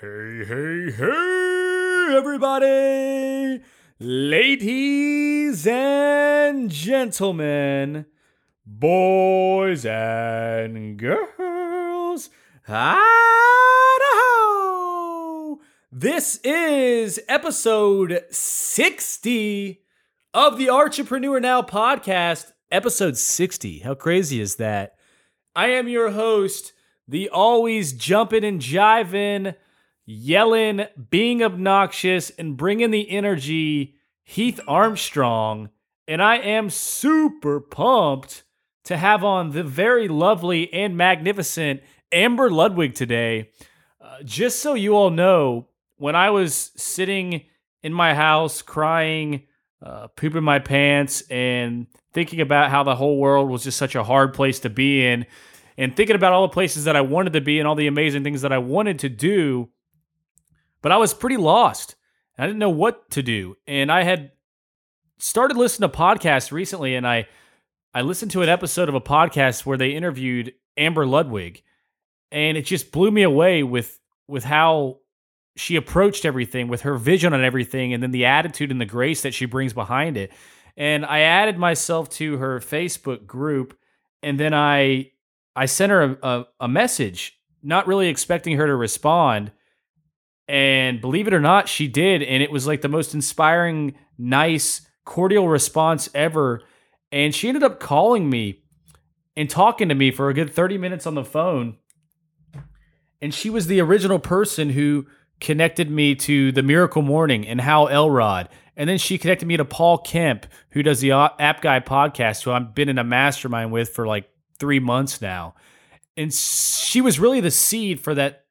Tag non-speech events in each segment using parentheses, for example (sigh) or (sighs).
Hey, hey, hey, everybody! Ladies and gentlemen, boys and girls, Idaho! This is episode 60 of the Artrepreneur Now podcast. Episode 60. How crazy is that? I am your host, the always jumping and jiving, yelling, being obnoxious, and bringing the energy, Heath Armstrong. And I am super pumped to have on the very lovely and magnificent Amber Ludwig today. Uh, just so you all know, when I was sitting in my house crying, uh, pooping my pants, and thinking about how the whole world was just such a hard place to be in, and thinking about all the places that I wanted to be and all the amazing things that I wanted to do, but I was pretty lost. I didn't know what to do. And I had started listening to podcasts recently, and I I listened to an episode of a podcast where they interviewed Amber Ludwig, and it just blew me away with with how she approached everything, with her vision on everything, and then the attitude and the grace that she brings behind it. And I added myself to her Facebook group, and then I I sent her a, a, a message, not really expecting her to respond. And believe it or not, she did. And it was like the most inspiring, nice, cordial response ever. And she ended up calling me and talking to me for a good 30 minutes on the phone. And she was the original person who connected me to the Miracle Morning and Hal Elrod. And then she connected me to Paul Kemp, who does the App Guy podcast, who I've been in a mastermind with for like three months now. And she was really the seed for that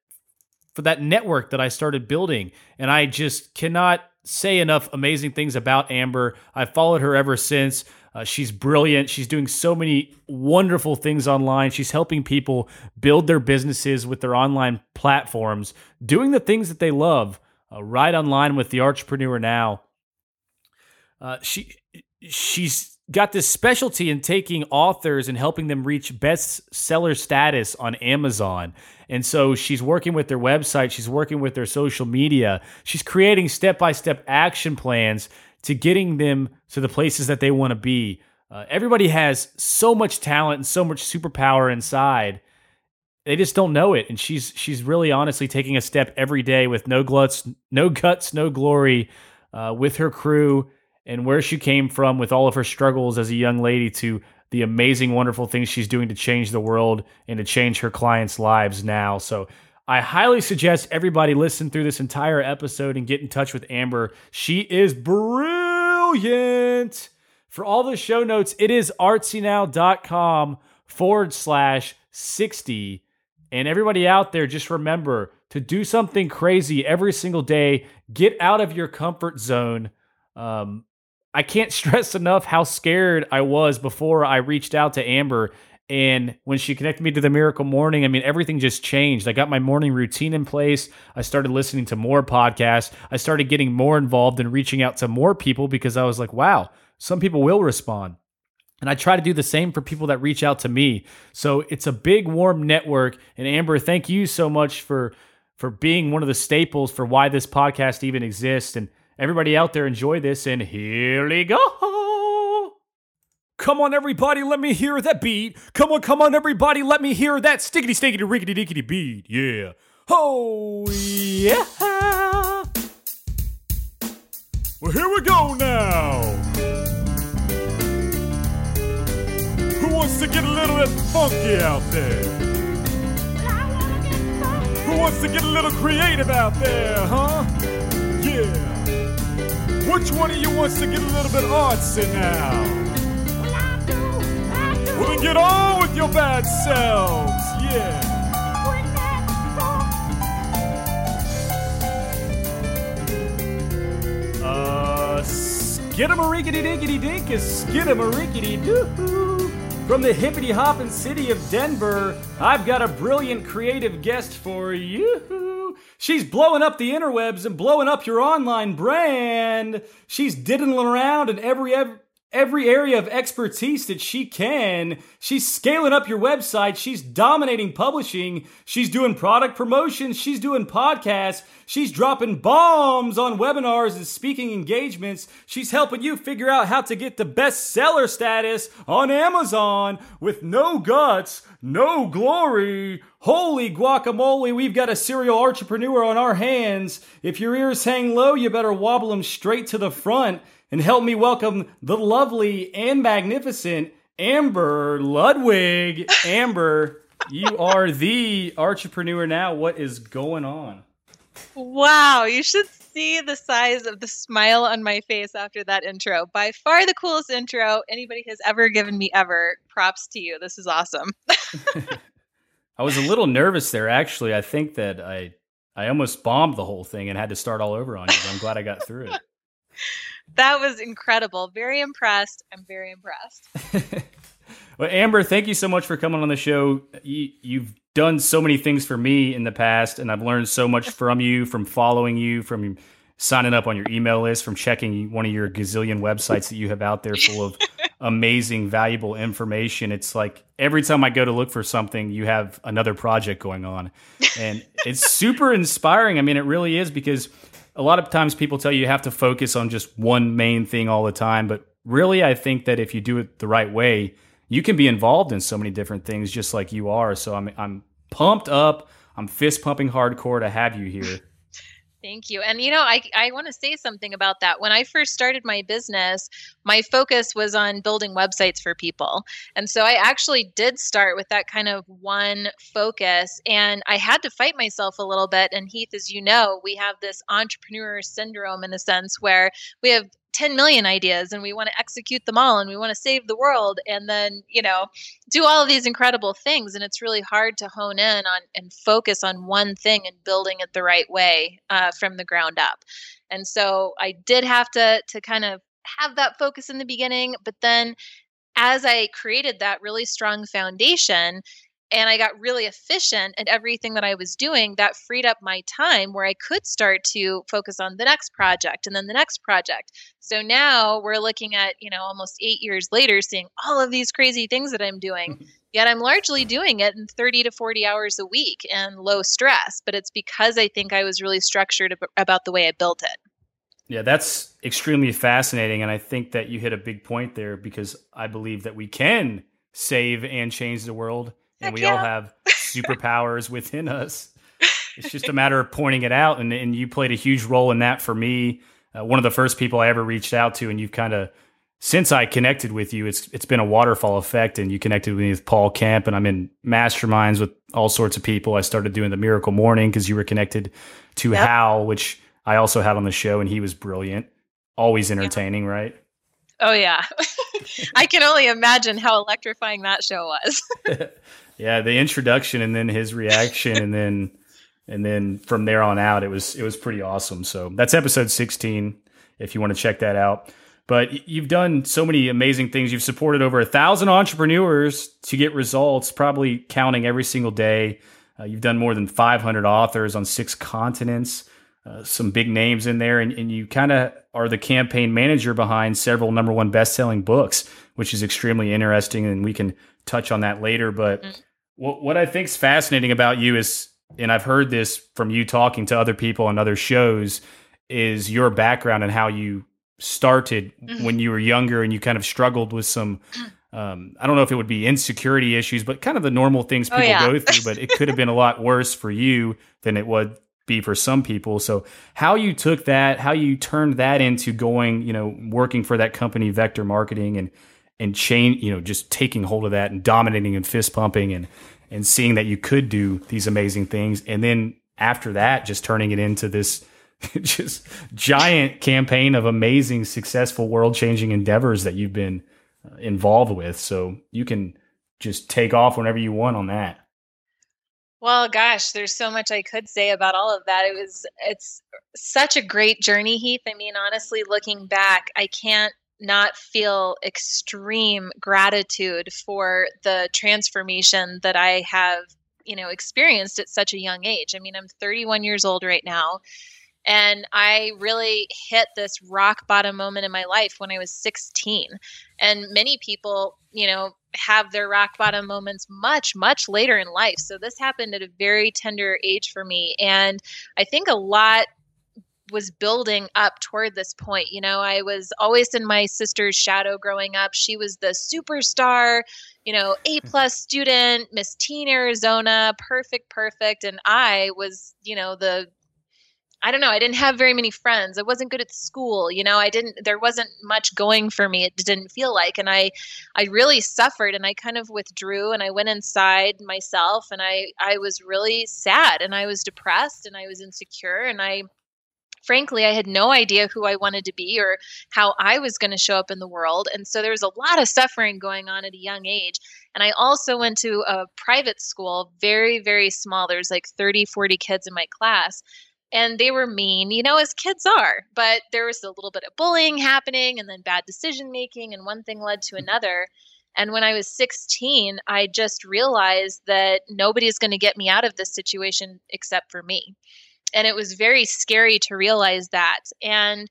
for that network that I started building. And I just cannot say enough amazing things about Amber. I've followed her ever since. Uh, she's brilliant. She's doing so many wonderful things online. She's helping people build their businesses with their online platforms, doing the things that they love, uh, right online with the Artrepreneur Now. Uh, she she's got this specialty in taking authors and helping them reach bestseller status on Amazon. And so she's working with their website, she's working with their social media, she's creating step by step action plans to getting them to the places that they want to be. Uh, everybody has so much talent and so much superpower inside. They just don't know it, and she's she's really honestly taking a step every day with no gluts, no guts, no glory, uh, with her crew and where she came from with all of her struggles as a young lady to the amazing, wonderful things she's doing to change the world and to change her clients' lives now. So I highly suggest everybody listen through this entire episode and get in touch with Amber. She is brilliant. For all the show notes, it is artsynow.com forward slash 60. And everybody out there, just remember to do something crazy every single day. Get out of your comfort zone. Um, I can't (laughs) stress enough how scared I was before I reached out to Amber. And when she connected me to the Miracle Morning, I mean, everything just changed. I got my morning routine in place. I started listening to more podcasts. I started getting more involved and reaching out to more people because I was like, wow, some people will respond. And I try to do the same for people that reach out to me. So it's a big, warm network. And Amber, thank you so much for for being one of the staples for why this podcast even exists. And Everybody out there, enjoy this, and here we go. Come on, everybody, let me hear that beat. Come on, come on, everybody, let me hear that stickety stickety rickety dickety beat. Yeah. Oh, yeah. Well, here we go now. Who wants to get a little bit funky out there? Who wants to get a little creative out there, huh? Yeah. Which one of you wants to get a little bit artsy now? Well, I do, I do. Well, then get on with your bad selves. Yeah. Uh, skidamarickety diggity dink is skidamarickety doo. From the hippity hoppin' city of Denver, I've got a brilliant creative guest for you. She's blowing up the interwebs and blowing up your online brand. She's diddling around in every, every every area of expertise that she can. She's scaling up your website. She's dominating publishing. She's doing product promotions. She's doing podcasts. She's dropping bombs on webinars and speaking engagements. She's helping you figure out how to get the bestseller status on Amazon with no guts, no glory. Holy guacamole, we've got a serial entrepreneur on our hands. If your ears hang low, you better wobble them straight to the front and help me welcome the lovely and magnificent Amber Ludwig. (laughs) Amber, you are the Artrepreneur Now. What is going on? Wow, you should see the size of the smile on my face after that intro. By far the coolest intro anybody has ever given me ever. Props to you. This is awesome. (laughs) I was a little nervous there actually. I think that I I almost bombed the whole thing and had to start all over on you, I'm glad I got through it. (laughs) that was incredible. Very impressed. I'm very impressed. (laughs) well, Amber, thank you so much for coming on the show. You, you've done so many things for me in the past, and I've learned so much (laughs) from you, from following you, from signing up on your email list, from checking one of your gazillion websites that you have out there full of (laughs) amazing, valuable information. It's like every time I go to look for something, you have another project going on. And it's super inspiring. I mean, it really is because a lot of times people tell you you have to focus on just one main thing all the time. But really, I think that if you do it the right way, you can be involved in so many different things just like you are. So I'm, I'm pumped up. I'm fist pumping hardcore to have you here. Thank you. And you know, I I want to say something about that. When I first started my business, my focus was on building websites for people. And so I actually did start with that kind of one focus and I had to fight myself a little bit and Heath as you know, we have this entrepreneur syndrome in a sense where we have 10 million ideas and we want to execute them all and we want to save the world and then you know do all of these incredible things. And it's really hard to hone in on and focus on one thing and building it the right way uh, from the ground up. And so i did have to to kind of have that focus in the beginning but then as i created that really strong foundation and I got really efficient at everything that I was doing, that freed up my time where I could start to focus on the next project and then the next project. So now we're looking at, you know, almost eight years later, seeing all of these crazy things that I'm doing. (laughs) Yet I'm largely doing it in 30 to 40 hours a week and low stress. But it's because I think I was really structured about the way I built it. Yeah, that's extremely fascinating. And I think that you hit a big point there because I believe that we can save and change the world and Heck we yeah. all have (laughs) superpowers within us. (laughs) It's just a matter of pointing it out, and and you played a huge role in that for me. Uh, one of the first people I ever reached out to, and you've kind of since I connected with you, it's it's been a waterfall effect, and you connected with me with Paul Kemp, and I'm in masterminds with all sorts of people. I started doing the Miracle Morning because you were connected to Yep. Hal, which I also had on the show, and he was brilliant, always entertaining, right? Oh, yeah. (laughs) I can only imagine how electrifying that show was. Yeah, the introduction and then his reaction and then and then from there on out it was it was pretty awesome. So that's episode 16 if you want to check that out. But you've done so many amazing things. You've supported over a thousand entrepreneurs to get results, probably counting every single day. Uh, you've done more than 500 authors on six continents, uh, some big names in there, and, and you kind of are the campaign manager behind several number one best selling books, which is extremely interesting. And we can touch on that later. But Mm. What, what I think is fascinating about you is, and I've heard this from you talking to other people on other shows, is your background and how you started Mhm. when you were younger and you kind of struggled with some (clears throat) um, I don't know if it would be insecurity issues, but kind of the normal things Oh, people yeah. go through. But it could have been a lot worse for you than it would be for some people. So how you took that, how you turned that into going, you know, working for that company, Vector Marketing, and and change, you know, just taking hold of that and dominating and fist pumping and and seeing that you could do these amazing things, and then after that, just turning it into this (laughs) just giant campaign of amazing, successful, world changing endeavors that you've been uh, involved with. So you can just take off whenever you want on that. Well, gosh, there's so much I could say about all of that. It was it's such a great journey, Heath. I mean, honestly, looking back, I can't not feel extreme gratitude for the transformation that I have, you know, experienced at such a young age. I mean, I'm 31 years old right now. And I really hit this rock bottom moment in my life when I was 16. And many people, you know, have their rock bottom moments much, much later in life. So this happened at a very tender age for me. And I think a lot was building up toward this point. You know, I was always in my sister's shadow growing up. She was the superstar, you know, A mm-hmm. plus student, Miss Teen Arizona, perfect, perfect. And I was, you know, the I don't know, I didn't have very many friends. I wasn't good at school, you know, I didn't there wasn't much going for me. It didn't feel like and I I really suffered and I kind of withdrew and I went inside myself and I I was really sad and I was depressed and I was insecure and I frankly, I had no idea who I wanted to be or how I was going to show up in the world. And so there was a lot of suffering going on at a young age. And I also went to a private school, very, very small. There's like 30, 40 kids in my class. And they were mean, you know, as kids are. But there was a little bit of bullying happening and then bad decision making, and one thing led to mm. another. And when I was 16, I just realized that nobody's going to get me out of this situation except for me and it was very scary to realize that and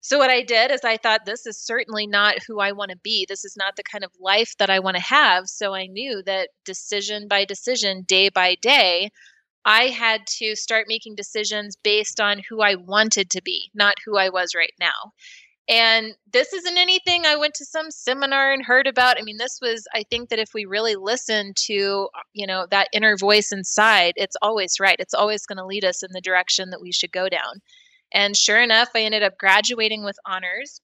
so what i did is i thought this is certainly not who i want to be. This is not the kind of life that i want to have. So i knew that decision by decision day by day i had to start making decisions based on who i wanted to be not who i was right now and this isn't anything I went to some seminar and heard about. I mean, this was, I think that if we really listen to, uh, you know, that inner voice inside, it's always right. It's always going to lead us in the direction that we should go down. And sure enough, I ended up graduating with honors.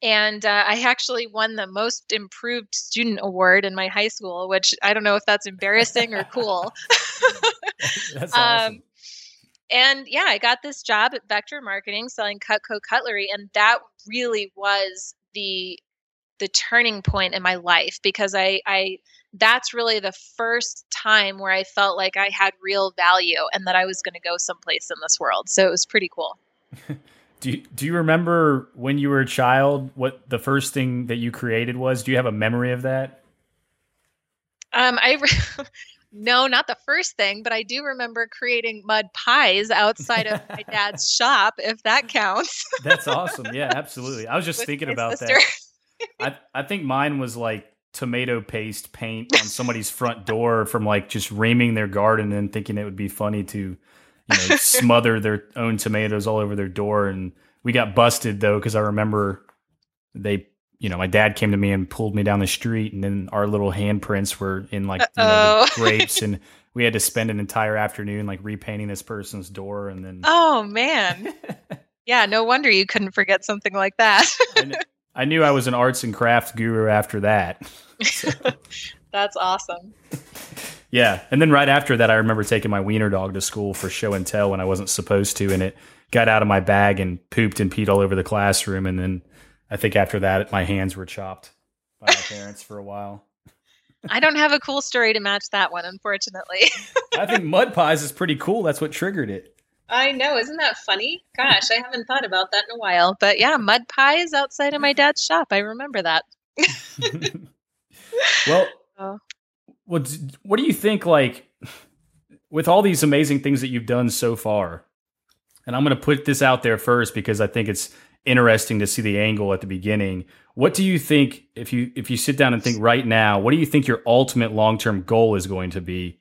And uh, I actually won the most improved student award in my high school, which I don't know if that's (laughs) embarrassing or cool. That's (laughs) awesome. Um, and yeah, I got this job at Vector Marketing selling Cutco cutlery, and that really was the the turning point in my life because I I that's really the first time where I felt like I had real value and that I was going to go someplace in this world. So it was pretty cool. (laughs) do you, do you remember when you were a child what the first thing that you created was? Do you have a memory of that? Um, I (laughs) no, not the first thing, but I do remember creating mud pies outside of my (laughs) dad's shop, if that counts. That's awesome. (laughs) Yeah, absolutely. I was just With thinking about sister. that. (laughs) I I think mine was like tomato paste paint on somebody's front door from like just reaming their garden and thinking it would be funny to, you know, smother their own tomatoes all over their door. And we got busted though because I remember they, you know, my dad came to me and pulled me down the street, and then our little handprints were in like you know, (laughs) grapes, and we had to spend an entire afternoon like repainting this person's door, and then. Oh man. Yeah, no wonder you couldn't forget something like that. I, kn- (laughs) I knew I was an arts and crafts guru after that. (laughs) That's awesome. Yeah, and then right after that, I remember taking my wiener dog to school for show and tell when I wasn't supposed to, and it got out of my bag and pooped and peed all over the classroom. And then I think after that, my hands were chopped by my parents for a while. (laughs) I don't have a cool story to match that one, unfortunately. I think (laughs) mud pies is pretty cool. That's what triggered it. I know, isn't that funny? Gosh, I haven't thought about that in a while. But yeah, mud pies outside of my dad's shop. I remember that. (laughs) well, Oh. what what do you think? Like with all these amazing things that you've done so far, and I'm going to put this out there first because I think it's interesting to see the angle at the beginning. What do you think if you if you sit down and think right now? What do you think your ultimate long term goal is going to be?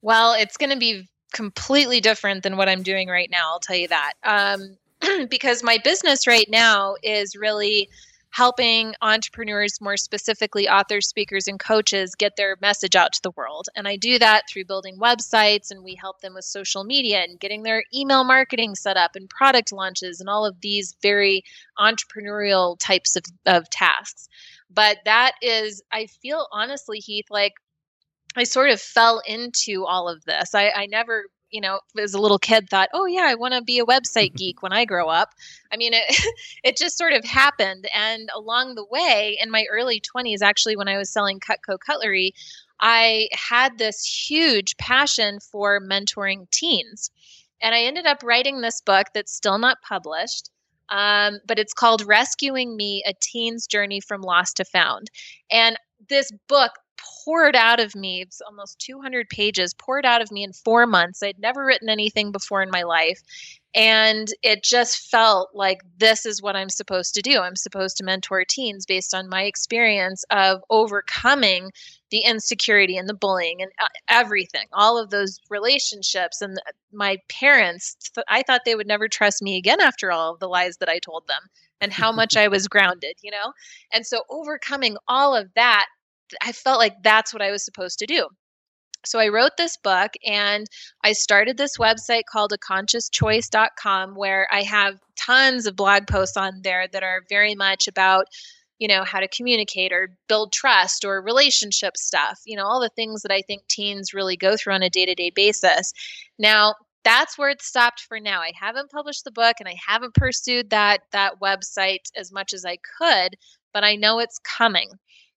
Well, it's going to be completely different than what I'm doing right now. I'll tell you that. Um, (clears throat) because my business right now is really helping entrepreneurs, more specifically authors, speakers, and coaches, get their message out to the world. And I do that through building websites and we help them with social media and getting their email marketing set up and product launches and all of these very entrepreneurial types of, of tasks. But that is, I feel honestly, Heath, like I sort of fell into all of this. I, I never, you know, as a little kid thought, oh yeah, I want to be a website (laughs) geek when I grow up. I mean, it (laughs) it just sort of happened. And along the way, in my early 20s, actually, when I was selling Cutco cutlery, I had this huge passion for mentoring teens. And I ended up writing this book that's still not published. Um, but it's called Rescuing Me A Teen's Journey from Lost to Found. And this book poured out of me. It's almost 200 pages poured out of me in four months. I'd never written anything before in my life. And it just felt like this is what I'm supposed to do. I'm supposed to mentor teens based on my experience of overcoming the insecurity and the bullying and uh, everything, all of those relationships. And my parents, I thought they would never trust me again after all of the lies that I told them and how much (laughs) I was grounded, you know? And so overcoming all of that, I felt like that's what I was supposed to do. So I wrote this book and I started this website called aconsciouschoice.com where I have tons of blog posts on there that are very much about you know how to communicate or build trust or relationship stuff you know all the things that i think teens really go through on a day-to-day basis. Now that's where it stopped for now. I haven't published the book and i haven't pursued that that website as much as i could but i know it's coming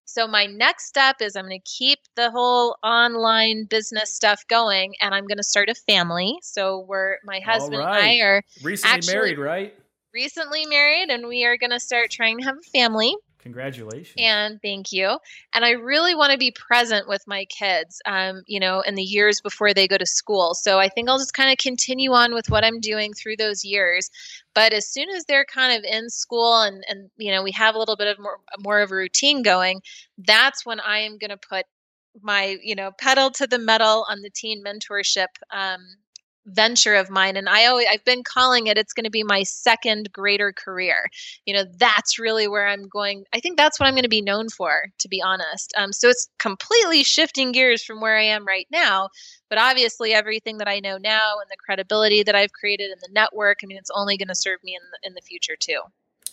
so my next step is I'm going to keep the whole online business stuff going, and I'm going to start a family. So we're my husband right. and I are Recently married, right? recently married, and we are going to start trying to have a family. Congratulations. And thank you. And I really want to be present with my kids, um, you know, in the years before they go to school. So I think I'll just kind of continue on with what I'm doing through those years. But as soon as they're kind of in school and and you know we have a little bit of more more of a routine going, that's when I am going to put my you know pedal to the metal on the teen mentorship um, venture of mine and i always i've been calling it it's going to be my second greater career you know that's really where i'm going i think that's what i'm going to be known for to be honest um, so it's completely shifting gears from where i am right now but obviously everything that i know now and the credibility that i've created in the network i mean it's only going to serve me in the, in the future too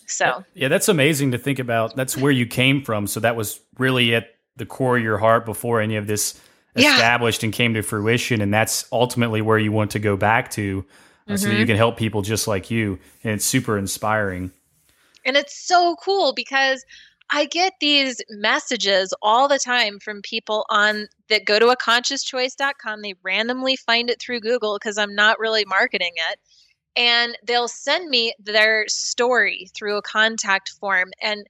so Yeah, that's amazing to think about. That's where you came from. So that was really at the core of your heart before any of this Yeah. established and came to fruition. And that's ultimately where you want to go back to uh, so that Mm-hmm. you can help people just like you. And it's super inspiring. And it's so cool because I get these messages all the time from people on that go to a consciouschoice.com. They randomly find it through Google because I'm not really marketing it. And they'll send me their story through a contact form. And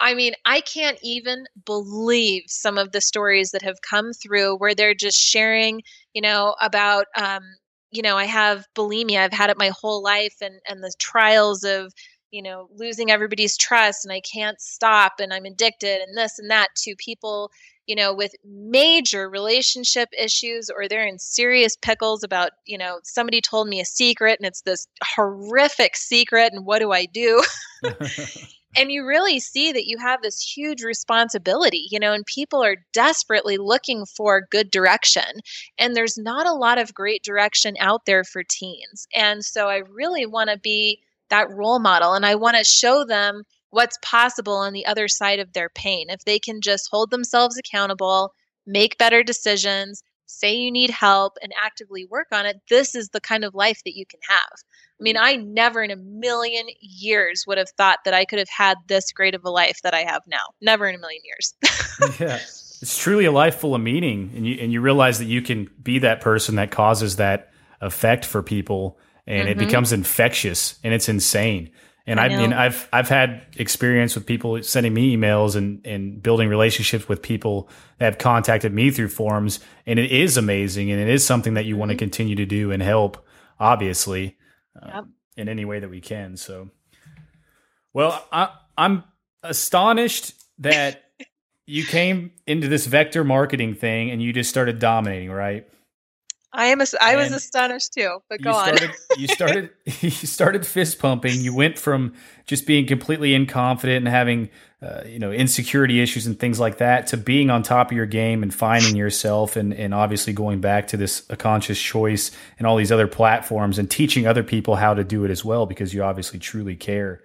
I mean, I can't even believe some of the stories that have come through where they're just sharing, you know, about, um, you know, I have bulimia. I've had it my whole life, and and the trials of, you know, losing everybody's trust, and I can't stop, and I'm addicted, and this and that. To people, you know, with major relationship issues, or they're in serious pickles about, you know, somebody told me a secret, and it's this horrific secret, and what do I do? (laughs) (laughs) and you really see that you have this huge responsibility you know and people are desperately looking for good direction and there's not a lot of great direction out there for teens. And so i really want to be that role model and i want to show them what's possible on the other side of their pain. If they can just hold themselves accountable make better decisions say you need help and actively work on it this is the kind of life that you can have I mean, I never in a million years would have thought that I could have had this great of a life that I have now. Never in a million years. (laughs) yeah. It's truly a life full of meaning. And you, and you realize that you can be that person that causes that effect for people and it Mhm. becomes infectious and it's insane. And I I, mean. I've I've had experience with people sending me emails and and building relationships with people that have contacted me through forums, and it is amazing, and it is something that you want to Mhm. continue to do and help, obviously, uh, Yep. in any way that we can. So, well, I, I'm astonished that (laughs) you came into this vector marketing thing and you just started dominating, right? I am. as- I was astonished too. But go you on. you started (laughs) (laughs) you started fist pumping. You went from just being completely incompetent and having uh, you know insecurity issues and things like that to being on top of your game and finding yourself and and obviously going back to this a conscious choice and all these other platforms and teaching other people how to do it as well because you obviously truly care.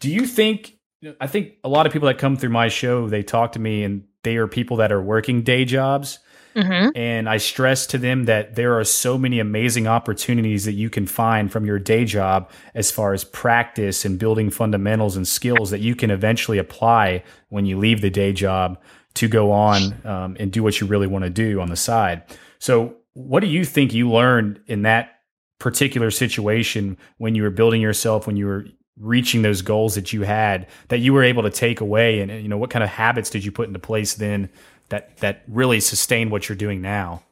Do you think I think a lot of people that come through my show they talk to me and they are people that are working day jobs hmm and I stress to them that there are so many amazing opportunities that you can find from your day job as far as practice and building fundamentals and skills that you can eventually apply when you leave the day job to go on um, and do what you really want to do on the side. So, what do you think you learned in that particular situation when you were building yourself, when you were reaching those goals that you had that you were able to take away and you know what kind of habits did you put into place then that that really sustain what you're doing now?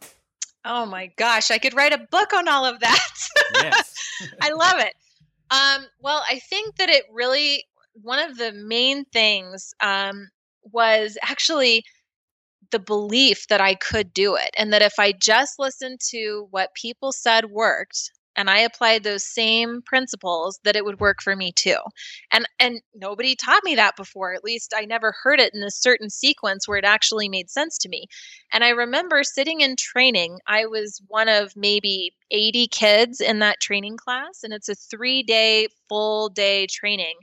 Oh my gosh, I could write a book on all of that. Yes. (laughs) I love it. Um, well, I think that it really one of the main things um, was actually the belief that I could do it, and that if I just listened to what people said worked, and I applied those same principles, that it would work for me too. And and nobody taught me that before. At least I never heard it in a certain sequence where it actually made sense to me. And I remember sitting in training. I was one of maybe 80 kids in that training class, and it's a three day, full day training.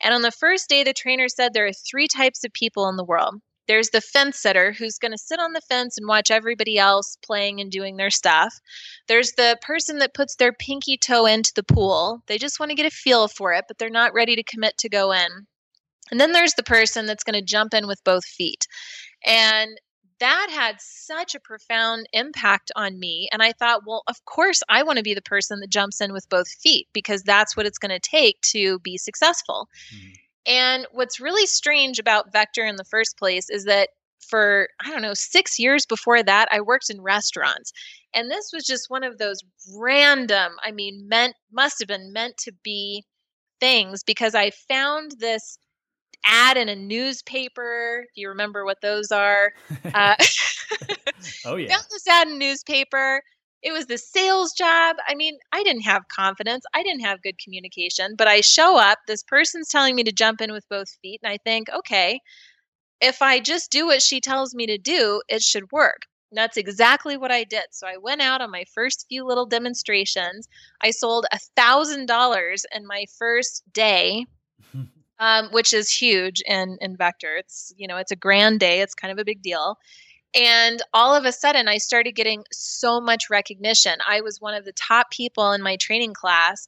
And on the first day, the trainer said there are three types of people in the world. There's the fence sitter who's going to sit on the fence and watch everybody else playing and doing their stuff. There's the person that puts their pinky toe into the pool. They just want to get a feel for it, but they're not ready to commit to go in. And then there's the person that's going to jump in with both feet. And that had such a profound impact on me. And I thought, well, of course, I want to be the person that jumps in with both feet because that's what it's going to take to be successful. Mhm. And what's really strange about Vector in the first place is that for, I don't know, six years before that, I worked in restaurants. And this was just one of those random, I mean, meant, must have been meant to be things because I found this ad in a newspaper. Do you remember what those are, (laughs) uh, (laughs) oh yeah. found this ad in a newspaper. It was the sales job. I mean, I didn't have confidence. I didn't have good communication, but I show up. This person's telling me to jump in with both feet. And I think, okay, if I just do what she tells me to do, it should work. And that's exactly what I did. So I went out on my first few little demonstrations. I sold a thousand dollars in my first day, (laughs) um, which is huge in in Vector. It's you know it's a grand day. It's kind of a big deal. And all of a sudden, I started getting so much recognition. I was one of the top people in my training class.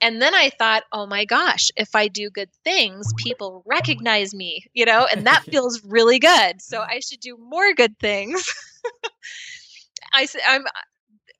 And then I thought, oh my gosh, if I do good things, people recognize me, you know, and that (laughs) feels really good. So I should do more good things. (laughs) I, I'm,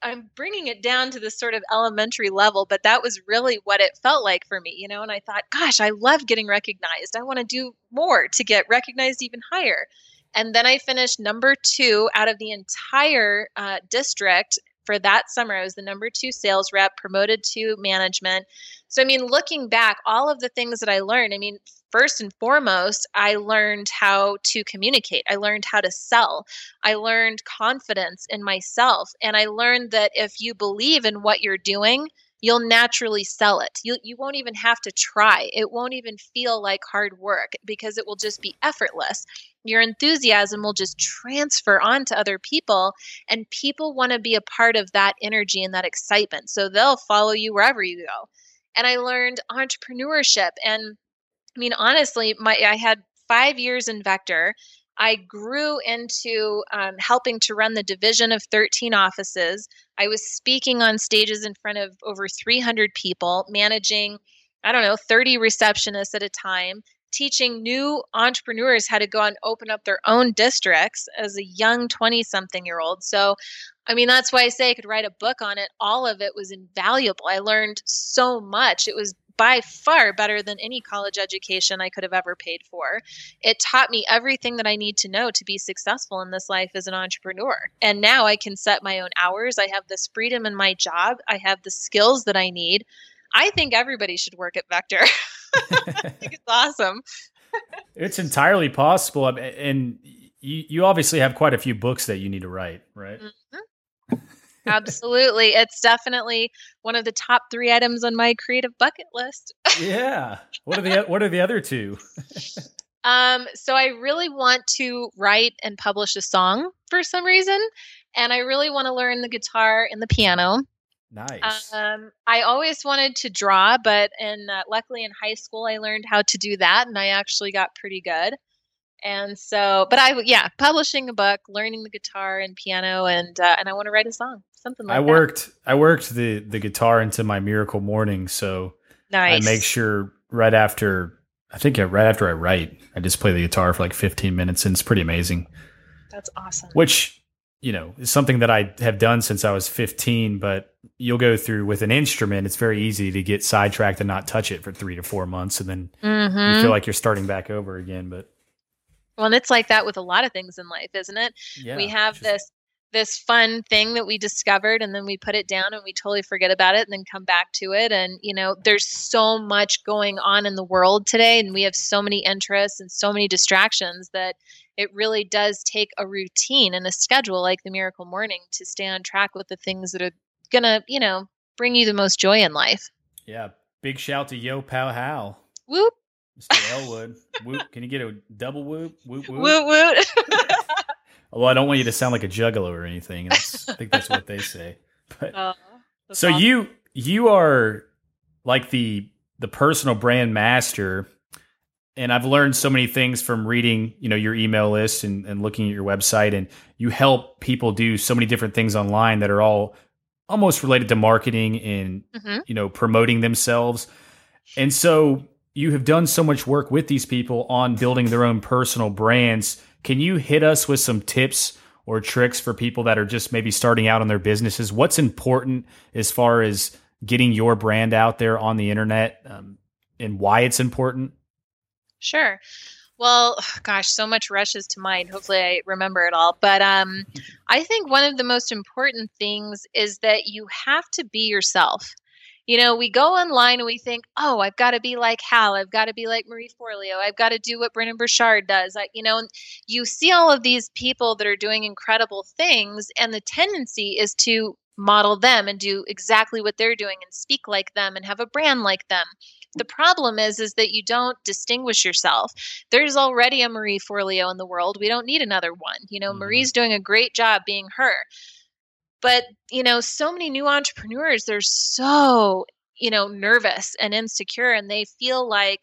I'm bringing it down to this sort of elementary level, but that was really what it felt like for me, you know. And I thought, gosh, I love getting recognized. I want to do more to get recognized even higher. And then I finished number two out of the entire uh, district for that summer. I was the number two sales rep, promoted to management. So, I mean, looking back, all of the things that I learned, I mean, first and foremost, I learned how to communicate. I learned how to sell. I learned confidence in myself. And I learned that if you believe in what you're doing, you'll naturally sell it. You, you won't even have to try. It won't even feel like hard work because it will just be effortless. Your enthusiasm will just transfer on to other people, and people want to be a part of that energy and that excitement. So they'll follow you wherever you go. And I learned entrepreneurship. And I mean, honestly, my I had five years in Vector. I grew into um, helping to run the division of 13 offices. I was speaking on stages in front of over 300 people, managing, I don't know, 30 receptionists at a time, teaching new entrepreneurs how to go and open up their own districts as a young 20 something year old. So, I mean, that's why I say I could write a book on it. All of it was invaluable. I learned so much. It was by far better than any college education I could have ever paid for. It taught me everything that I need to know to be successful in this life as an entrepreneur. And now I can set my own hours. I have this freedom in my job. I have the skills that I need. I think everybody should work at Vector. (laughs) I think it's awesome. It's entirely possible, and you you obviously have quite a few books that you need to write, right? Mm-hmm. Absolutely. It's definitely one of the top three items on my creative bucket list. yeah. What are the (laughs) What are the other two? Um, so I really want to write and publish a song for some reason, and I really want to learn the guitar and the piano. Nice. Um, I always wanted to draw, but in uh, luckily in high school I learned how to do that, and I actually got pretty good. And so, but I yeah, publishing a book, learning the guitar and piano, and uh, and I want to write a song, something like I that. worked I worked the the guitar into my miracle morning, so Nice. I make sure right after I think right after I write, I just play the guitar for like 15 minutes, and it's pretty amazing. That's awesome. Which you know is something that I have done since I was 15. But you'll go through with an instrument; it's very easy to get sidetracked and not touch it for three to four months, and then you Mm-hmm. feel like you're starting back over again. But Well, and it's like that with a lot of things in life, isn't it? Yeah. we have just- this this fun thing that we discovered and then we put it down and we totally forget about it and then come back to it and you know there's so much going on in the world today and we have so many interests and so many distractions that it really does take a routine and a schedule like the miracle morning to stay on track with the things that are gonna you know bring you the most joy in life Yeah. Big shout to Yo Pow Hal. whoop Mr. Elrod. whoop. Can you get a double whoop? Whoop whoop. (laughs) woot woot (laughs) Although I don't want you to sound like a juggalo or anything. I think that's what they say. (laughs) But that's so awesome. you you are like the the personal brand master and i've learned so many things from reading you know your email list and, and looking at your website and you help people do so many different things online that are all almost related to marketing and Mhm. you know promoting themselves and so you have done so much work with these people on building their own personal brands can you hit us with some tips or tricks for people that are just maybe starting out on their businesses what's important as far as getting your brand out there on the internet um, and why it's important Sure. Well, (sighs) gosh, so much rushes to mind. Hopefully, I remember it all. But um, (laughs) I think one of the most important things is that you have to be yourself. You know, we go online and we think, oh, I've got to be like Hal. I've got to be like Marie Forleo. I've got to do what Brendon Burchard does. I, you know, and you see all of these people that are doing incredible things, and the tendency is to model them and do exactly what they're doing and speak like them and have a brand like them the problem is is that you don't distinguish yourself there's already a marie forleo in the world we don't need another one you know Mhm. marie's doing a great job being her but you know so many new entrepreneurs they're so you know nervous and insecure and they feel like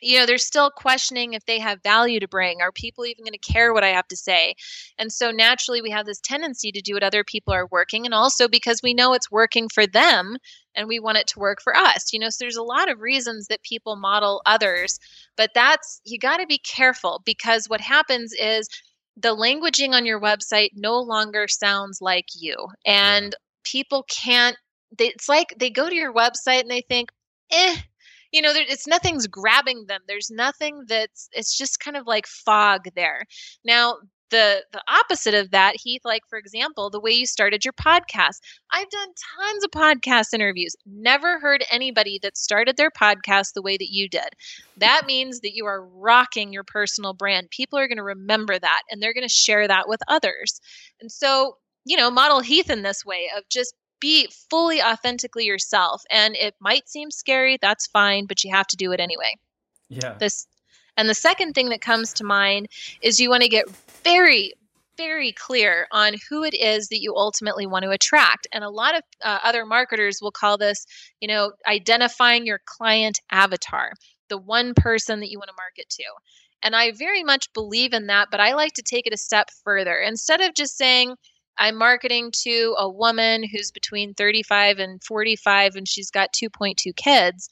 you know they're still questioning if they have value to bring. Are people even going to care what i have to say? And so naturally we have this tendency to do what other people are working and also because we know it's working for them and we want it to work for us you know? So there's a lot of reasons that people model others but that's you got to be careful because what happens is the languaging on your website no longer sounds like you and people can't they, it's like they go to your website and they think eh you know there, it's nothing's grabbing them there's nothing that's it's just kind of like fog there. Now the the opposite of that heath like for example the way you started your podcast. I've done tons of podcast interviews. Never heard anybody that started their podcast the way that you did. That means that you are rocking your personal brand. People are going to remember that and they're going to share that with others. And so you know model heath in this way of just be fully authentically yourself and it might seem scary that's fine but you have to do it anyway. Yeah. This and the second thing that comes to mind is you want to get very very clear on who it is that you ultimately want to attract and a lot of uh, other marketers will call this you know identifying your client avatar the one person that you want to market to and i very much believe in that but i like to take it a step further instead of just saying I'm marketing to a woman who's between 35 and 45 and she's got 2.2 kids.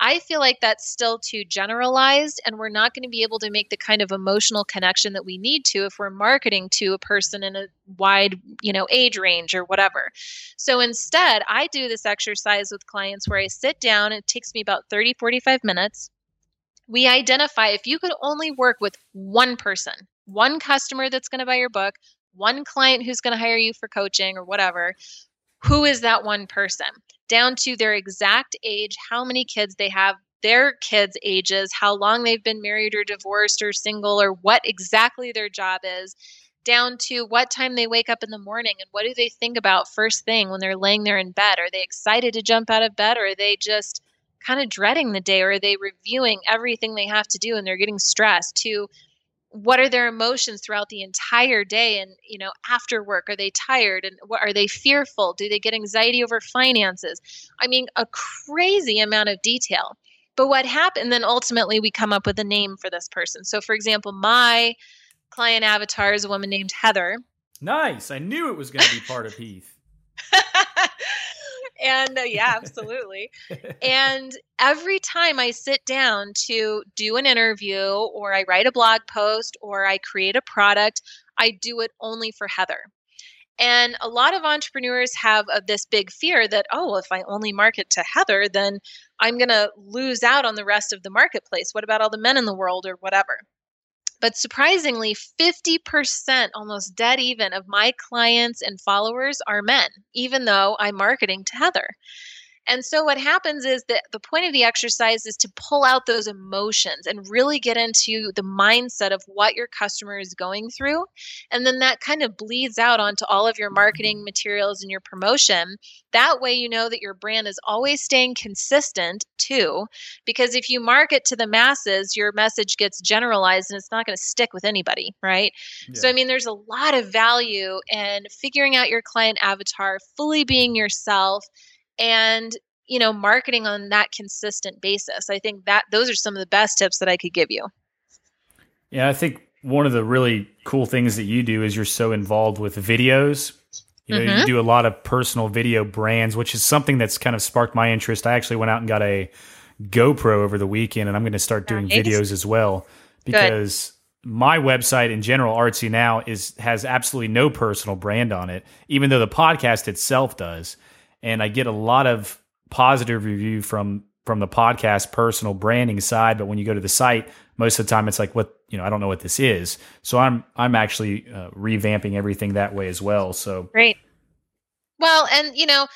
I feel like that's still too generalized, and we're not going to be able to make the kind of emotional connection that we need to if we're marketing to a person in a wide, you know, age range or whatever. So instead, I do this exercise with clients where I sit down, it takes me about 30, 45 minutes. We identify if you could only work with one person, one customer that's going to buy your book, one client who's going to hire you for coaching or whatever, who is that one person? Down to their exact age, how many kids they have, their kids' ages, how long they've been married or divorced or single, or what exactly their job is, down to what time they wake up in the morning and what do they think about first thing when they're laying there in bed. Are they excited to jump out of bed or are they just kind of dreading the day or are they reviewing everything they have to do and they're getting stressed? To what are their emotions throughout the entire day and you know after work? Are they tired? And what are they fearful? Do they get anxiety over finances? I mean a crazy amount of detail. But what happened then ultimately we come up with a name for this person. So for example my client avatar is a woman named heather. Nice! I knew it was going to be part of heath (laughs) and uh, yeah absolutely and every time I sit down to do an interview or I write a blog post or I create a product, I do it only for Heather. And a lot of entrepreneurs have uh, this big fear that, oh, if I only market to Heather, then I'm going to lose out on the rest of the marketplace. What about all the men in the world or whatever? But surprisingly, 50%, almost dead even, of my clients and followers are men, even though I'm marketing to Heather. And so what happens is that the point of the exercise is to pull out those emotions and really get into the mindset of what your customer is going through. And then that kind of bleeds out onto all of your marketing materials and your promotion. That way you know that your brand is always staying consistent too. Because if you market to the masses, your message gets generalized and it's not going to stick with anybody, right? So I mean there's a lot of value in figuring out your client avatar, fully being yourself and you know marketing on that consistent basis i think that those are some of the best tips that i could give you Yeah, I think one of the really cool things that you do is you're so involved with videos. You know, Mhm. you do a lot of personal video brands, which is something that's kind of sparked my interest. I actually went out and got a GoPro over the weekend, and I'm going to start doing Nice. videos as well because my website in general, Artsy Now, is has absolutely no personal brand on it, even though the podcast itself does. And I get a lot of positive review from from the podcast personal branding side, but when you go to the site, most of the time it's like, what you know, I don't know what this is. So I'm I'm actually uh, revamping everything that way as well. So Great. Well, and you know,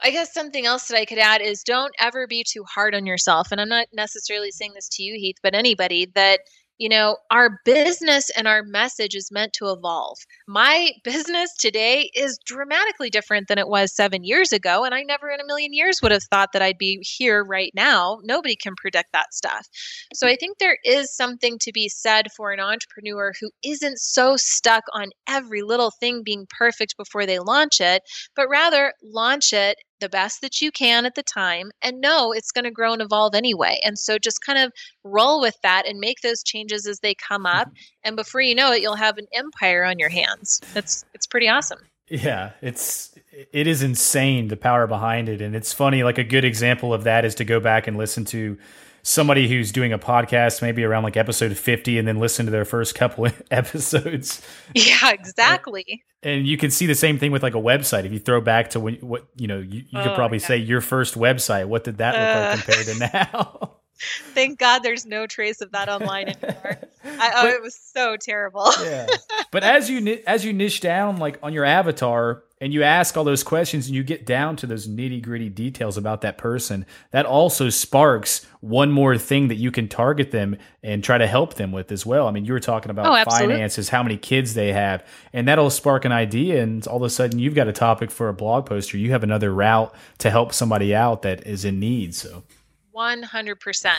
I guess something else that I could add is don't ever be too hard on yourself. And I'm not necessarily saying this to you, Heath, but anybody that, you know, our business and our message is meant to evolve. My (laughs) business today is dramatically different than it was seven years ago. And I never in a million years would have thought that I'd be here right now. Nobody can predict that stuff. So I think there is something to be said for an entrepreneur who isn't so stuck on every little thing being perfect before they launch it, but rather launch it the best that you can at the time and know it's going to grow and evolve anyway. And so just kind of roll with that and make those changes as they come up. Mm-hmm. And before you know it, you'll have an empire on your hands. That's it's pretty awesome. Yeah, it's it is insane the power behind it, and it's funny. Like a good example of that is to go back and listen to somebody who's doing a podcast, maybe around like episode fifty, and then listen to their first couple (laughs) episodes, Yeah, exactly. and you can see the same thing with like a website. If you throw back to when what you know, you, you could Oh, probably yeah. say your first website. What did that look Uh. like compared to (laughs) now? (laughs) Thank God there's no trace of that online anymore. I, oh, But- it was so terrible. yeah. (laughs) But as you as you niche down like on your avatar and you ask all those questions and you get down to those nitty gritty details about that person, that also sparks one more thing that you can target them and try to help them with as well. I mean, you were talking about Oh, finances, how many kids they have, and that'll spark an idea, and all of a sudden you've got a topic for a blog post or you have another route to help somebody out that is in need. So 100%.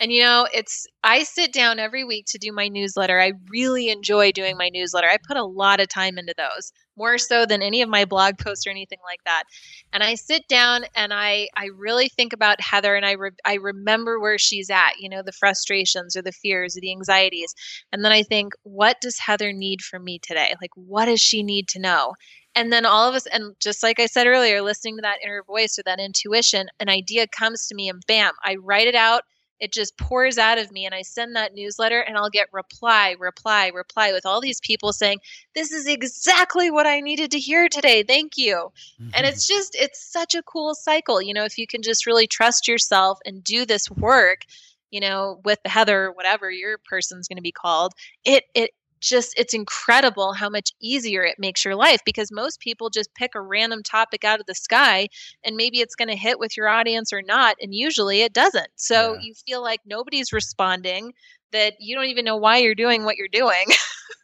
And you know, it's I sit down every week to do my newsletter. I really enjoy doing my newsletter. I put a lot of time into those, more so than any of my blog posts or anything like that. And I sit down and I I really think about Heather and I re- I remember where she's at, you know, the frustrations or the fears or the anxieties. And then I think, what does Heather need from me today? Like what does she need to know? And then all of us, and just like I said earlier, listening to that inner voice or that intuition, an idea comes to me and bam, I write it out. It just pours out of me, and I send that newsletter, and I'll get reply, reply, reply with all these people saying, This is exactly what I needed to hear today. Thank you. And it's mm-hmm. just, it's such a cool cycle. You know, if you can just really trust yourself and do this work, you know, with the Heather, whatever your person's going to be called, it, it, just it's incredible how much easier it makes your life because most people just pick a random topic out of the sky and maybe it's going to hit with your audience or not and usually it doesn't so Yeah. you feel like nobody's responding that you don't even know why you're doing what you're doing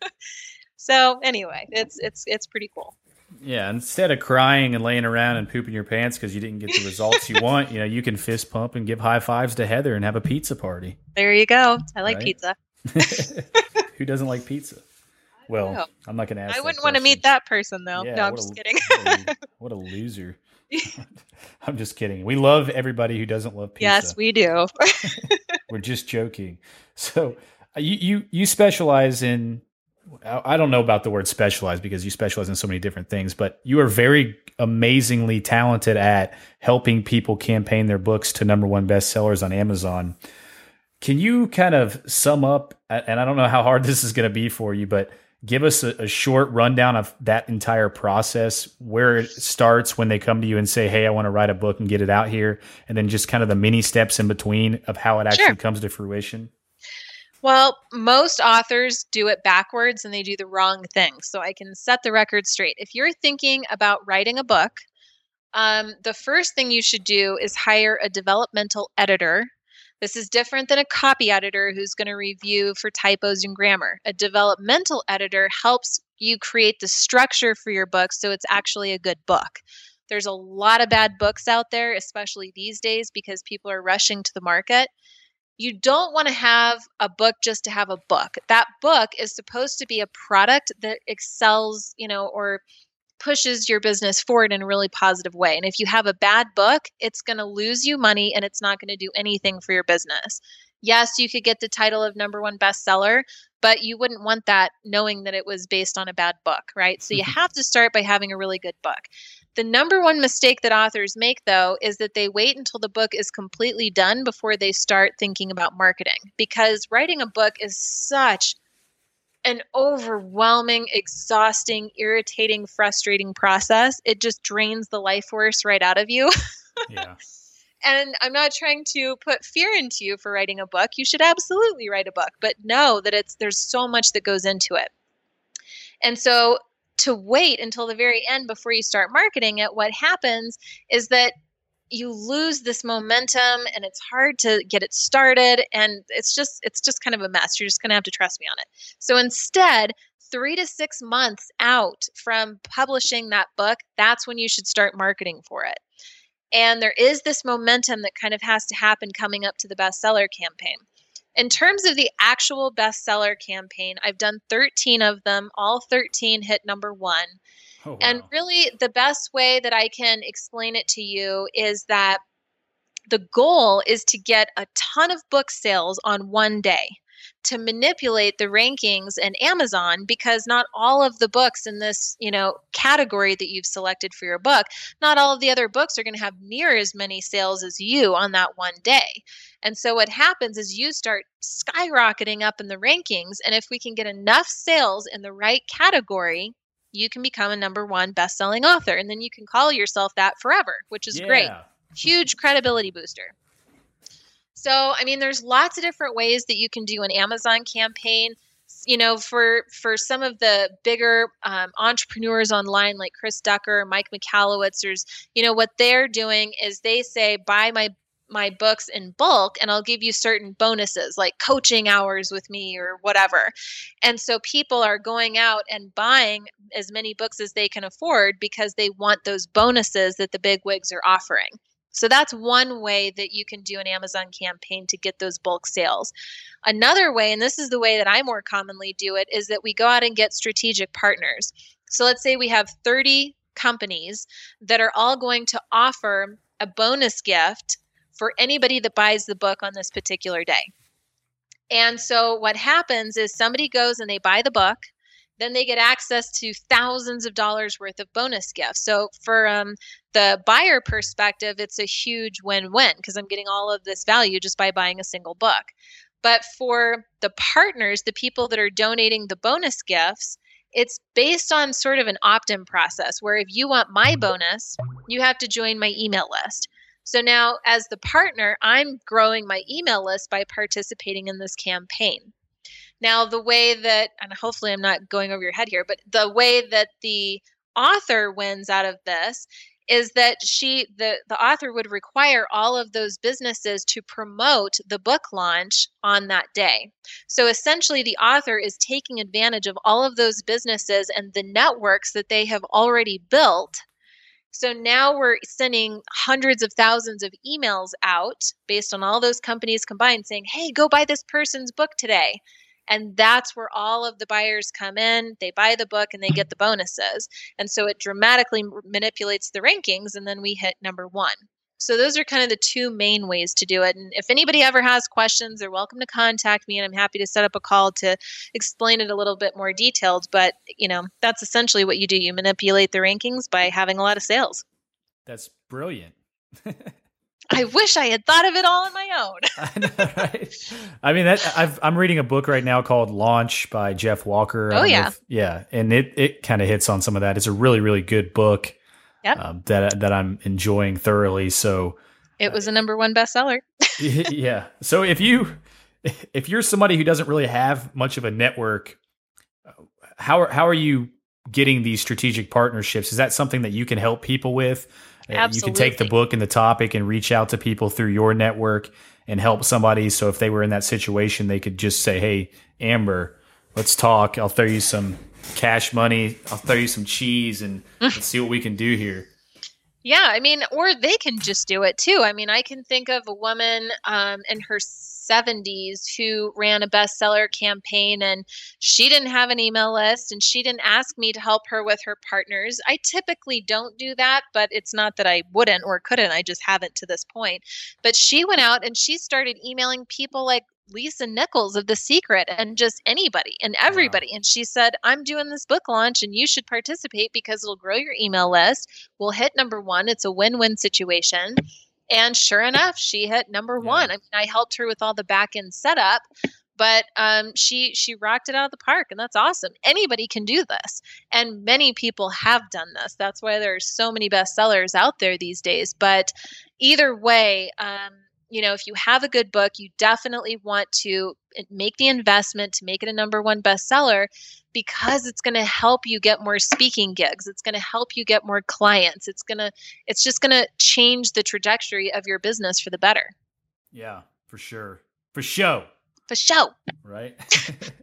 (laughs) so anyway it's it's it's pretty cool Yeah, instead of crying and laying around and pooping your pants because you didn't get the results you (laughs) want, you know, you can fist pump and give high fives to Heather and have a pizza party. there you go i like Right. pizza (laughs) Who doesn't like pizza? Well, know. I'm not going to ask. i wouldn't want to meet that person though Yeah, no i'm just a- kidding What a, (laughs) what a loser. (laughs) (laughs) I'm just kidding. We love everybody who doesn't love pizza. yes we do We're just joking. So uh, you you you specialize in. I I don't know about the word specialize because you specialize in so many different things, but you are very amazingly talented at helping people campaign their books to number one bestsellers on Amazon. Can you kind of sum up, and I don't know how hard (laughs) this is going to be for you, but give us a, a short rundown of that entire process, where it starts when they come to you and say, Hey, I want to write a book and get it out here. And then just kind of the mini steps in between of how it actually Sure. comes to fruition. Well, most authors do it backwards and they do the wrong thing. So I can set the record straight. If you're thinking about writing a book, um, the first thing you should do is hire a developmental editor. This is different than a copy editor who's going to review for typos and grammar. A developmental editor helps you create the structure for your book so it's actually a good book. There's a lot of bad books out there, especially these days because people are rushing to the market you don't want to have a book just to have a book. That book is supposed to be a product that excels, you know, or pushes your business forward in a really positive way. And if you have a bad book, it's going to lose you money and it's not going to do anything for your business. Yes, you could get the title of number one bestseller, but you wouldn't want that knowing that it was based on a bad book, right? So you mm-hmm. have to start by having a really good book. The number one mistake that authors make, though, is that they wait until the book is completely done before they start thinking about marketing. Because writing a book is such an overwhelming, exhausting, irritating, frustrating process. It just drains the life force right out of you. (laughs) Yeah. and I'm not trying to put fear into you for writing a book. You should absolutely write a book, but know that it's there's so much that goes into it. And so to wait until the very end before you start marketing it, what happens is that you lose this momentum and it's hard to get it started and it's just it's just kind of a mess. You're just going to have to trust me on it. So instead, 3 to 6 months out from publishing that book, that's when you should start marketing for it. And there is this momentum that kind of has to happen coming up to the bestseller campaign. In terms of the actual bestseller campaign, I've done 13 of them. All 13 hit number one. Oh, wow. And really, the best way that I can explain it to you is that the goal is to get a ton of book sales on one day to manipulate the rankings in Amazon because not all of the books in this, you know, category that you've selected for your book, not all of the other books are going to have near as many sales as you on that one day. And so what happens is you start skyrocketing up in the rankings and if we can get enough sales in the right category, you can become a number 1 best-selling author and then you can call yourself that forever, which is great huge credibility booster. So, I mean, there's lots of different ways that you can do an Amazon campaign. You know, for for some of the bigger um, entrepreneurs online, like Chris Ducker, Mike Michalowicz, there's you know what they're doing is they say buy my my books in bulk and I'll give you certain bonuses like coaching hours with me or whatever. And so people are going out and buying as many books as they can afford because they want those bonuses that the big wigs are offering. So that's one way that you can do an Amazon campaign to get those bulk sales. Another way, and this is the way that I more commonly do it, is that we go out and get strategic partners. So let's say we have 30 companies that are all going to offer a bonus gift for anybody that buys the book on this particular day. And so what happens is somebody goes and they buy the book, then they get access to thousands of dollars worth of bonus gifts. So for um, the buyer perspective, it's a huge win-win because I'm getting all of this value just by buying a single book. But for the partners, the people that are donating the bonus gifts, it's based on sort of an opt-in process where if you want my bonus, you have to join my email list. So now, as the partner, I'm growing my email list by participating in this campaign. Now, the way that, and hopefully I'm not going over your head here, but the way that the author wins out of this is that she the the author would require all of those businesses to promote the book launch on that day. So essentially the author is taking advantage of all of those businesses and the networks that they have already built so now we're sending hundreds of thousands of emails out based on all those companies combined saying, hey, go buy this person's book today. And that's where all of the buyers come in. They buy the book and they get the bonuses. And so it dramatically manipulates the rankings, and then we hit number one. So those are kind of the two main ways to do it. And if anybody ever has questions, they're welcome to contact me and I'm happy to set up a call to explain it a little bit more detailed, but you know, that's essentially what you do. You manipulate the rankings by having a lot of sales. That's brilliant. (laughs) I wish I had thought of it all on my own. (laughs) I know, right? I mean, that I've, I'm reading a book right now called Launch by Jeff Walker. Oh, yeah. if- yeah, and it it kind of hits on some of that. It's a really really good book. Yep. Um, that that I'm enjoying thoroughly. So It was a number one bestseller. (laughs) (laughs) yeah. So if you if you're somebody who doesn't really have much of a network, uh, how are, how are you getting these strategic partnerships? Is that something that you can help people with? Uh, You can take the book and the topic and reach out to people through your network and help somebody. So if they were in that situation, they could just say, "Hey, Amber, let's talk. I'll throw you some cash money. I'll throw you some cheese, and (laughs) let's see what we can do here." Yeah, I mean, or they can just do it too. I mean, I can think of a woman um, in her 70s who ran a bestseller campaign and she didn't have an email list and she didn't ask me to help her with her partners. I typically don't do that, but it's not that I wouldn't or couldn't. I just haven't to this point. But she went out and she started emailing people like Lisa Nichols of The Secret and just anybody and everybody. And she said, I'm doing this book launch and you should participate because it'll grow your email list. We'll hit number one. It's a win win situation. And sure enough, she hit number Yeah. one. I mean, I helped her with all the back end setup, but um, she she rocked it out of the park, and that's awesome. Anybody can do this, and many people have done this. That's why there's so many bestsellers out there these days. But either way, um, you know, if you have a good book, you definitely want to eh, make the investment to make it a number one bestseller because it's going to help you get more speaking gigs. It's going to help you get more clients. It's going to it's just going to change the trajectory of your business for the better. Yeah, for sure, for show. For show. right?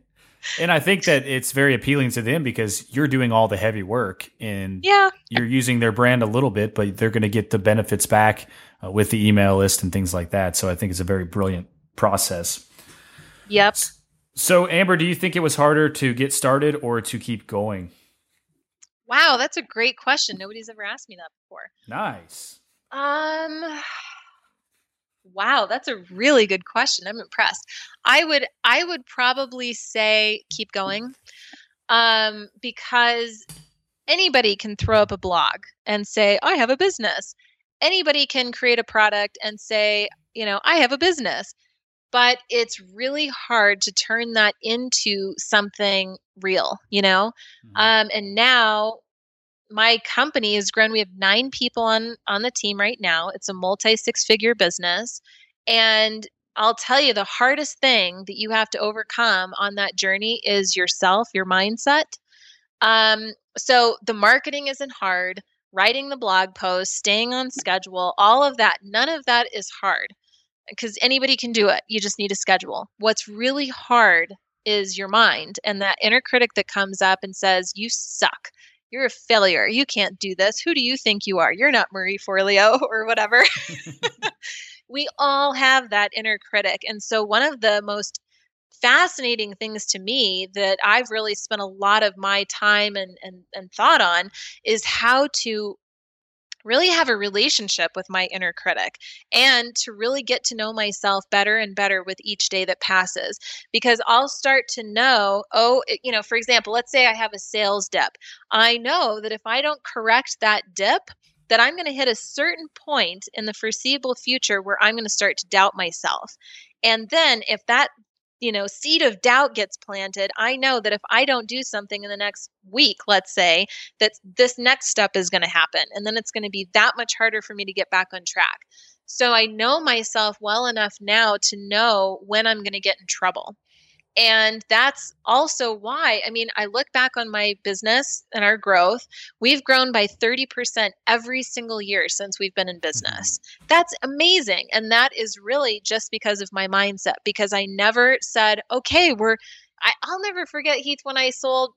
(laughs) and I think that it's very appealing to them because you're doing all the heavy work and Yeah. you're using their brand a little bit, but they're going to get the benefits back uh, with the email list and things like that. So I think it's a very brilliant process. Yep. So, Amber, do you think it was harder to get started or to keep going? Wow, that's a great question. Nobody's ever asked me that before. Nice. Um Wow, that's a really good question. I'm impressed. I would I would probably say keep going. Um because anybody can throw up a blog and say, "I have a business." Anybody can create a product and say, you know, "I have a business." But it's really hard to turn that into something real, you know? Mhm. Um, and now my company has grown. We have nine people on on the team right now. It's a multi six figure business, and I'll tell you the hardest thing that you have to overcome on that journey is yourself, your mindset. Um, so the marketing isn't hard. Writing the blog post, staying on schedule, all of that, none of that is hard because anybody can do it. You just need a schedule. What's really hard is your mind and that inner critic that comes up and says, You suck. You're a failure. You can't do this. Who do you think you are? You're not Marie Forleo (laughs) or whatever. (laughs) we all have that inner critic. And so, one of the most fascinating things to me that I've really spent a lot of my time and, and, and thought on is how to really have a relationship with my inner critic and to really get to know myself better and better with each day that passes. Because I'll start to know oh you know for example let's say I have a sales dip. I know that if I don't correct that dip that I'm going to hit a certain point in the foreseeable future where I'm going to start to doubt myself. And then if that you know seed of doubt gets planted I know that if I don't do something in the next week let's say that this next step is going to happen and then it's going to be that much harder for me to get back on track. So i know myself well enough now to know when i'm going to get in trouble and that's also why i mean i look back on my business and our growth we've grown by 30% every single year since we've been in mm-hmm. business. That's amazing and that is really just because of my mindset because i never said okay we're I, i'll never forget heath when i sold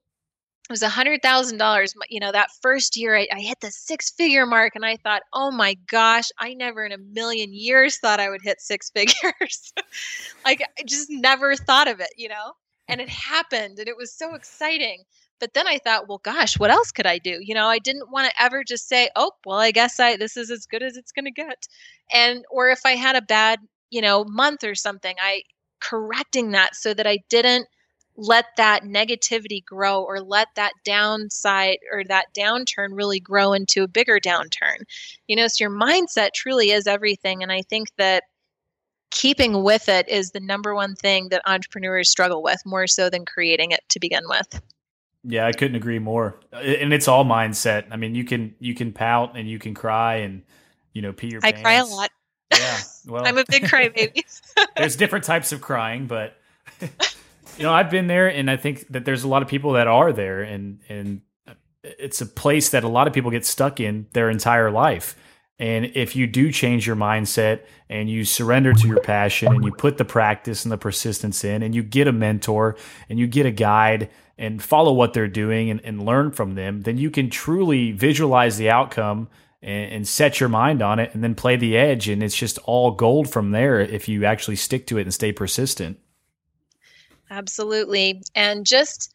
it was a hundred thousand dollars. You know, that first year I, I hit the six figure mark and I thought, oh my gosh, I never in a million years thought I would hit six figures. (laughs) like I just never thought of it, you know? And it happened and it was so exciting. But then I thought, well, gosh, what else could I do? You know, I didn't want to ever just say, oh, well, I guess I this is as good as it's gonna get. And or if I had a bad, you know, month or something, I correcting that so that I didn't let that negativity grow or let that downside or that downturn really grow into a bigger downturn. You know, so your mindset truly is everything. And I think that keeping with it is the number one thing that entrepreneurs struggle with more so than creating it to begin with. Yeah, I couldn't agree more. Uh, And it's all mindset. I mean, you can you can pout and you can cry and you know pee your I pants. cry a lot. Yeah. (laughs) Well, I'm a big crybaby. (laughs) there's different types of crying, but (laughs) you know, I've been there, and I think that there's a lot of people that are there, and and it's a place that a lot of people get stuck in their entire life. And if you do change your mindset and you surrender to your passion and you put the practice and the persistence in and you get a mentor and you get a guide and follow what they're doing and, and learn from them, then you can truly visualize the outcome and, and set your mind on it and then play the edge. And it's just all gold from there if you actually stick to it and stay persistent. Absolutely. And just,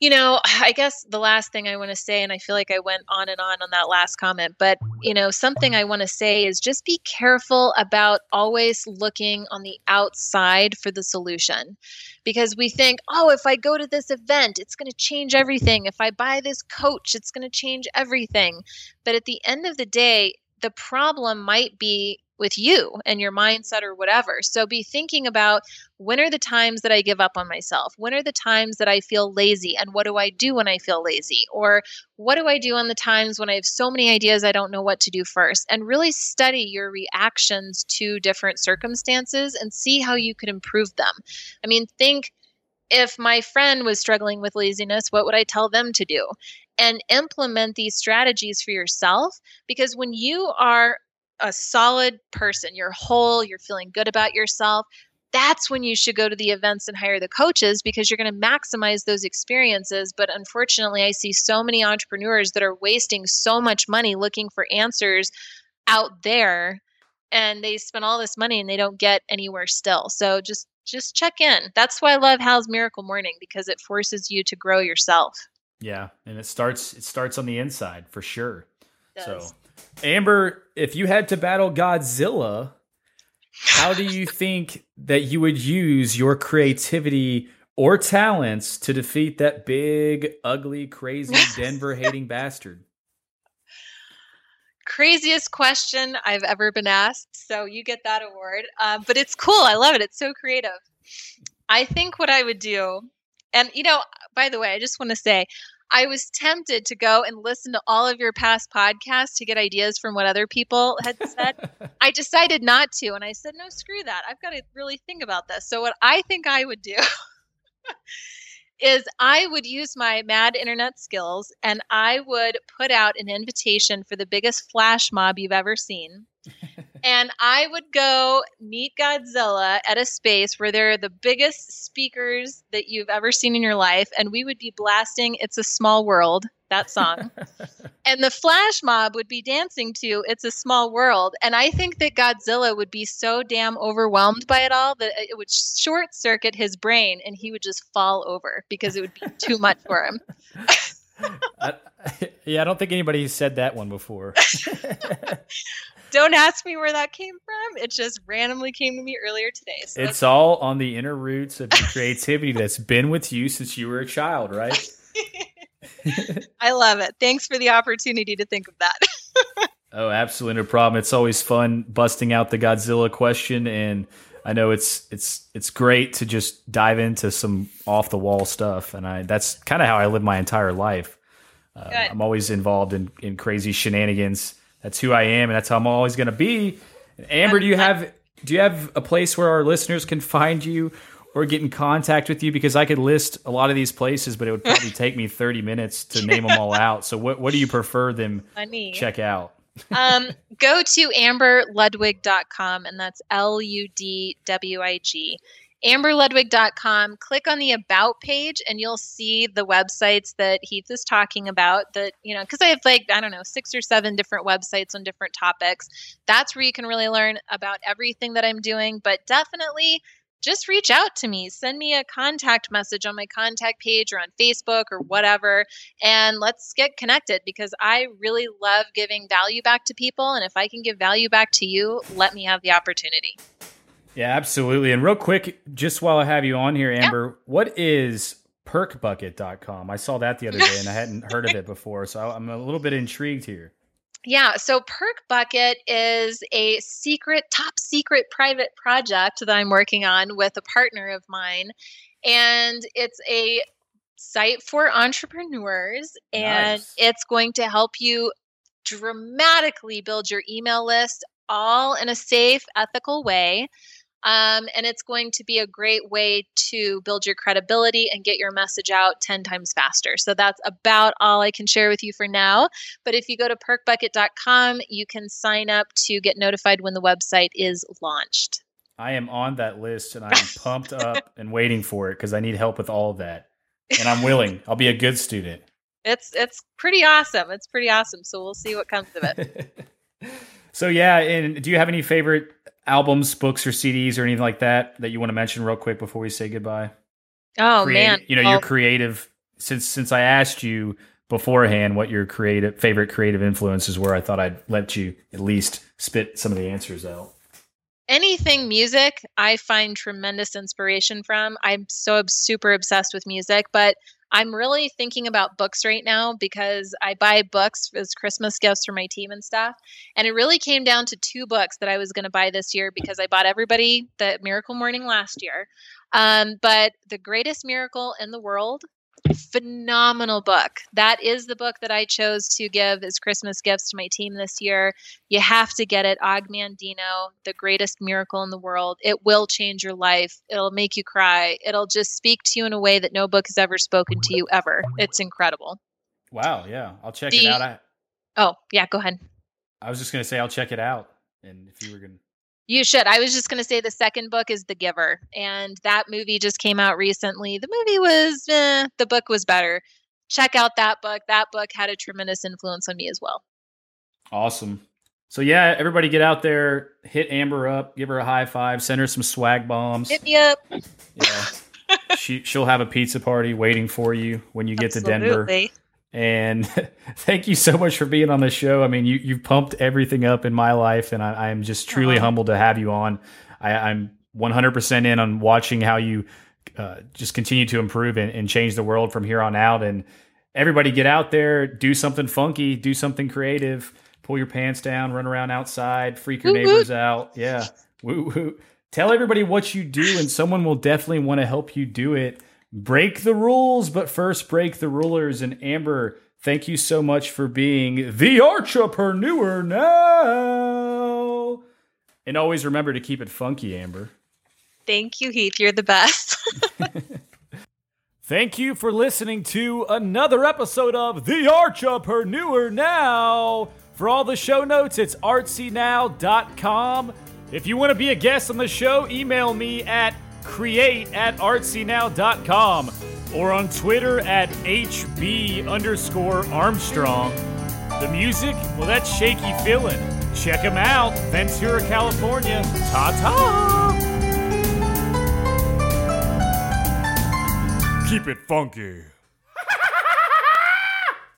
you know, (sighs) I guess the last thing I want to say, and I feel like I went on and on on that last comment, but, you know, something I want to say is just be careful about always looking on the outside for the solution. Because we think, oh, if I go to this event, it's going to change everything. If I buy this coach, it's going to change everything. But at the end of the day, the problem might be with you and your mindset or whatever. So be thinking about when are the times that I give up on myself? When are the times that I feel lazy? And what do I do when I feel lazy? Or what do I do on the times when I have so many ideas I don't know what to do first? And really study your reactions to different circumstances and see how you could improve them. I mean, think if my friend was struggling with laziness, what would I tell them to do? And implement these strategies for yourself because when you are a solid person, you're whole, you're feeling good about yourself, that's when you should go to the events and hire the coaches because you're going to maximize those experiences. But unfortunately, I see so many entrepreneurs that are wasting so much money looking for answers out there and they spend all this money and they don't get anywhere still. So just just check in. That's why I love Hal's Miracle Morning because it forces you to grow yourself. Yeah, and it starts it starts on the inside for sure. So. Amber, if you had to battle Godzilla, how do you (laughs) think that you would use your creativity or talents to defeat that big, ugly, crazy Denver hating bastard? (laughs) craziest question I've ever been asked. So you get that award. Um, but it's cool. I love it. It's so creative. I think what I would do, and you know, by the way, I just want to say, I was tempted to go and listen to all of your past podcasts to get ideas from what other people had said. (laughs) I decided not to. And I said, no, screw that. I've got to really think about this. So, what I think I would do (laughs) is I would use my mad internet skills and I would put out an invitation for the biggest flash mob you've ever seen. And I would go meet Godzilla at a space where there are the biggest speakers that you've ever seen in your life. And we would be blasting It's a Small World, that song. (laughs) and the flash mob would be dancing to It's a Small World. And I think that Godzilla would be so damn overwhelmed by it all that it would short circuit his brain and he would just fall over because it would be too much for him. (laughs) I, (laughs) yeah, I don't think anybody said that one before. (laughs) Don't ask me where that came from. It just randomly came to me earlier today. So it's all on the inner roots of your (laughs) creativity that's been with you since you were a child, right? I love it. Thanks for the opportunity to think of that. Oh, absolutely no problem. It's always fun busting out the Godzilla question, and I know it's it's it's great to just dive into some off the wall stuff, and I that's kind of how I live my entire life. Uh, I'm always involved in in crazy shenanigans. That's who I am, and that's how I'm always going to be. Amber, do you have do you have a place where our listeners can find you or get in contact with you? Because I could list a lot of these places, but it would probably (laughs) take me 30 minutes to name them all out. So, what what do you prefer them Funny. check out? Um, go to amberludwig.com, and that's L U D W I G. amberludwig.com click on the about page and you'll see the websites that heath is talking about that you know because i have like i don't know six or seven different websites on different topics that's where you can really learn about everything that i'm doing but definitely just reach out to me send me a contact message on my contact page or on facebook or whatever and let's get connected because i really love giving value back to people and if i can give value back to you let me have the opportunity Yeah, absolutely. And real quick, just while I have you on here, Amber, what is perkbucket.com? I saw that the other day and I hadn't heard of it before. So I'm a little bit intrigued here. Yeah, so Perk Bucket is a secret, top secret private project that I'm working on with a partner of mine. And it's a site for entrepreneurs, and Nice. it's going to help you dramatically build your email list all in a safe, ethical way. Um, and it's going to be a great way to build your credibility and get your message out 10 times faster. So that's about all I can share with you for now. But if you go to perkbucket.com, you can sign up to get notified when the website is launched. I am on that list and I am (laughs) pumped up and waiting for it because I need help with all of that. And I'm willing. I'll be a good student. It's it's pretty awesome. It's pretty awesome. So we'll see what comes of it. (laughs) so yeah, and do you have any favorite albums, books, or CDs or anything like that that you want to mention real quick before we say goodbye? Oh man, you know Well, your creative. Since since I asked you beforehand what your creative favorite creative influences were, I thought I'd let you at least spit some of the answers out. anything music i find tremendous inspiration from i'm so super obsessed with music but i'm really thinking about books right now because i buy books as christmas gifts for my team and stuff and it really came down to two books that i was going to buy this year because i bought everybody the miracle morning last year um, but the greatest miracle in the world phenomenal book that is the book that i chose to give as christmas gifts to my team this year you have to get it. Og Mandino, the greatest miracle in the world. It will change your life. It'll make you cry. It'll just speak to you in a way that no book has ever spoken to you ever. It's incredible. Wow, yeah, I'll check The- it out. I, Oh, yeah, go ahead. I was just gonna say I'll check it out, and if you were gonna, You should. I was just going to say the second book is The Giver, and that movie just came out recently. The movie was, eh, the book was better. Check out that book. That book had a tremendous influence on me as well. awesome. So yeah, everybody get out there, hit Amber up, give her a high five, send her some swag bombs. Hit me up. Yeah, she she'll have a pizza party waiting for you when you get to Denver. And (laughs) thank you so much for being on the show. I mean, you you've pumped everything up in my life, and I, I'm just truly Aw. humbled to have you on. I, I'm 100% in on watching how you uh, just continue to improve and, and change the world from here on out. And everybody, get out there, do something funky, do something creative, pull your pants down, run around outside, freak your woot. neighbors out. Yeah, woo woo. Tell everybody what you do, and someone will definitely want to help you do it break the rules, but first break the rulers. And Amber, thank you so much for being the Artrepreneur Now. And always remember to keep it funky, Amber. Thank you, Heath. You're the best. (laughs) Thank you for listening to another episode of The Artrepreneur Now. For all the show notes, it's artsynow.com. If you want to be a guest on the show, email me at create at artsynow.com or on Twitter at HB underscore Armstrong. The music, well, that's Shaky Feeling. Check them out, Ventura, California. Ta ta! Keep it funky.